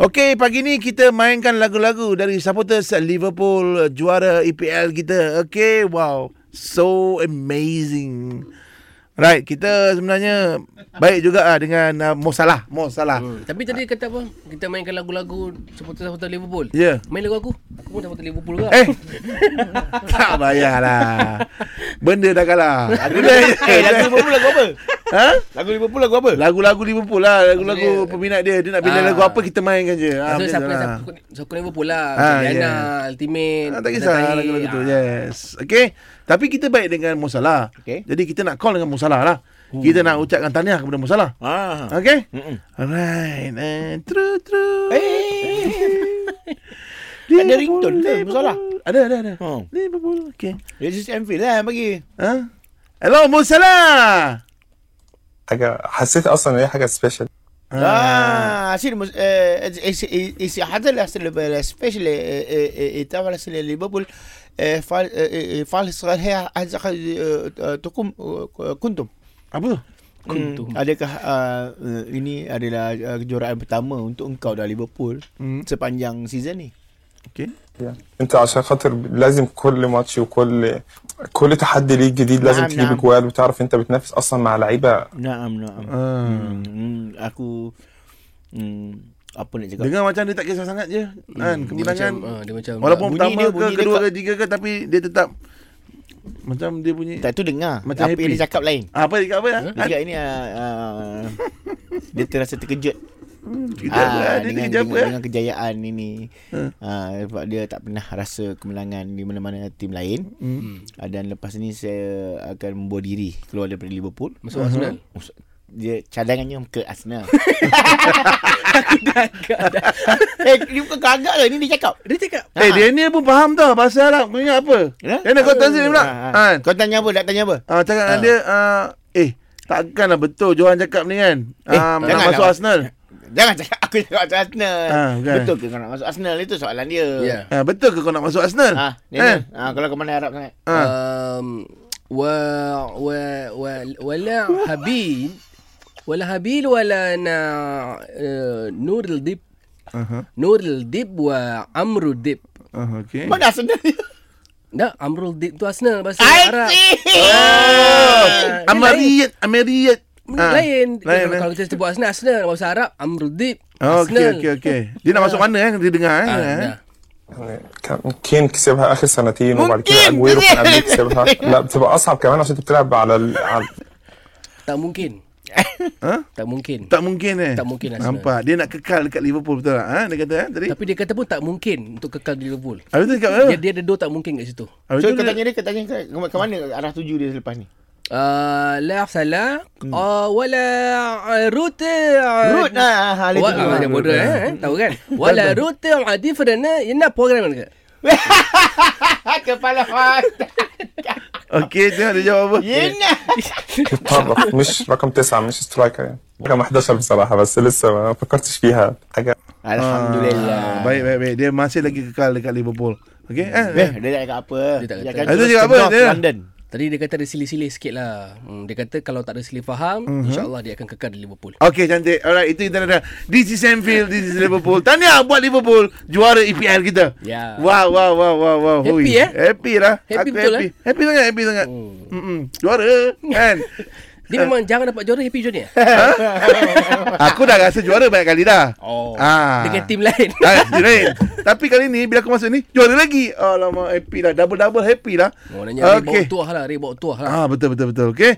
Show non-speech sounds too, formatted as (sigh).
Okey, pagi ni kita mainkan lagu-lagu dari supporters Liverpool juara EPL kita. Okey, wow. So amazing. Right, kita sebenarnya baik juga ah dengan uh, Mo Salah. Mo Salah. Hmm. Tapi tadi kata apa? Kita mainkan lagu-lagu supporter-supporter Liverpool. Ya. Yeah. Main lagu aku. Aku pun supporter Liverpool juga. Eh. tak payahlah. Benda dah kalah. Aku (laughs) dah. Eh, lagu Liverpool lagu apa? Ha? Lagu Liverpool lagu apa? Lagu-lagu Liverpool lah Lagu-lagu peminat dia Dia nak pilih Ah. lagu apa Kita mainkan je Ah, macam so, siapa tu lah. siapa sokong Liverpool lah. Ah, Macam Diana, yeah. Ultimate. Ah, tak kisah Zatai. lagu-lagu tu. Ah. Yes. Okay. Tapi kita baik dengan Musalah. Okay. Jadi kita nak call dengan Musalah lah. Kita nak ucapkan tahniah kepada Musalah. Ah. Okay. Mm-mm. Alright. And true, true. Eh. Liverpool, (laughs) Ada ringtone ke. Musalah? Ada, ada, ada. Oh. Liverpool. Okay. Regis Enfield lah bagi. Ha? Hello, Musalah. حاجة حسيت أصلا إن هي حاجة سبيشال Ah, sini mus eh isi hada lah sel special eh tawa sel Liverpool eh fal eh fal صغير هي تقوم kuntum. Apa tu? Kuntum. Hmm, adakah uh, uh, ini adalah uh, kejuaraan pertama untuk engkau dari Liverpool Hmm. sepanjang season ni? Okay. أنت عشان خاطر لازم كل ماتش وكل كل تحدي ليك جديد لازم نعم، تجيب نعم. جوال وتعرف أنت بتنافس أصلا مع لعيبة Naam, naam. Ah. Hmm, hmm, aku hmm, apa nak cakap? Dengar macam dia tak kisah sangat je. Kan? Dia Kemenangan. macam, ah, dia macam Walaupun bunyi pertama dia, ke, bunyi kedua dia ke, tiga ke, tapi dia tetap macam dia bunyi. tak tu dengar. Macam apa happy. yang dia cakap lain. Ah, apa dia cakap apa ya? Dia cakap ini uh, uh, (laughs) dia terasa terkejut. Kita apa? Ah, Dia dengan, apa? dengan, eh? dengan kejayaan ini Hmm. ah, sebab dia tak pernah rasa kemenangan di mana-mana tim lain Hmm. Ah, dan lepas ni saya akan membawa diri keluar daripada Liverpool Masuk Arsenal. Us- dia cadangannya ke Arsenal (laughs) eh dia bukan kagak lah ini dia cakap Dia cakap. Eh, dia ni pun faham tau bahasa Arab. Kau ingat apa? Ya? Dia nak kau translate pula. Ah, ah. Kan? kau tanya apa nak tanya apa Ah, cakap dengan Ah. dia, ah, eh, takkanlah betul Johan cakap ni kan. Eh, Ah, nak masuk Arsenal. Jangan cakap (laughs) aku nak masuk Arsenal. Ha, kan. Betul ke kau nak masuk Arsenal? Itu soalan dia. Yeah. Ha, betul ke kau nak masuk Arsenal? Ha, eh. ha, kalau kau mana harap sangat. Ha. Um, wa wa wa wala habil wala habil wala na eh, uh, nurul dib uh-huh. nurul dib wa amrul dib uh, okay. mana sebenarnya Dah, Amrul Dib tu Arsenal Bahasa Arab. Oh. Amariyat, Amariyat Ah, lain. lain, Kalau, kalau kita sebut Arsenal, Arsenal bahasa Arab Amrul Dib. Oh, okey, Arsenal. okey, okey. Dia nak masuk mana eh? Dia dengar eh? Ah, eh? dah. يعني كان كين كسبها آخر سنتين وبعد كده ممكن. أجويرو كان قبل كسبها لا بتبقى أصعب كمان عشان أنت بتلعب على ال... على Tak mungkin. (laughs) Ha? Tak mungkin. Tak mungkin eh? Tak mungkin Arsenal. Nampak. Dia nak kekal dekat Liverpool betul tak? Ha? Dia kata eh, tadi? Tapi dia kata pun tak mungkin untuk kekal di Liverpool. Habis tu cakap apa? Dia, dia ada dua tak mungkin kat situ. Habis so tu kau dia- tanya dia kau tanya ke, ke mana arah tuju dia selepas ni Uh, لا salah uh, ولا روت uh, Root ah hal itu. Wala, dia bodoh eh, tahu kan? Wala root different என்ன program இருக்கு (laughs) Kepala mata. Okey, tengok dia jawab apa. Yena. يتطرف (laughs) مش رقم تسعة مش سترايكر يعني رقم 11 بصراحة بس لسه ما فكرتش فيها حاجة Ah, Alhamdulillah. baik, baik, baik. Dia masih lagi kekal dekat Liverpool. Okey? Eh, Eh, eh. dia tak cakap apa. Dia tak kata. akan Ah, dia terus cakap ke apa? North Dia- London. Tadi dia kata ada silih-silih sikit lah. Hmm, dia kata kalau tak ada silih faham, Mhm. insyaAllah dia akan kekal di Liverpool. Okey, cantik. Alright, itu kita dah. This is Anfield, this is Liverpool. Tahniah buat Liverpool juara EPL kita. Ya. Wow, wow, wow, wow, wow. Happy, Hui. eh? Happy lah. Happy Aku betul, happy. Happy sangat, happy sangat. Mm-mm. Juara kan? (laughs) Dia memang jangan dapat juara happy Junior. (laughs) (laughs) Aku dah rasa juara banyak kali dah. Oh. Ah. Dengan tim lain. Ah, (laughs) dia lain. Tapi kali ni bila aku masuk ni juara lagi. Alamak happy lah. Double-double happy lah. Oh, nanya okay. Ray bawa tuah lah. Ray bawa tuah lah. Ah betul betul betul. Okey.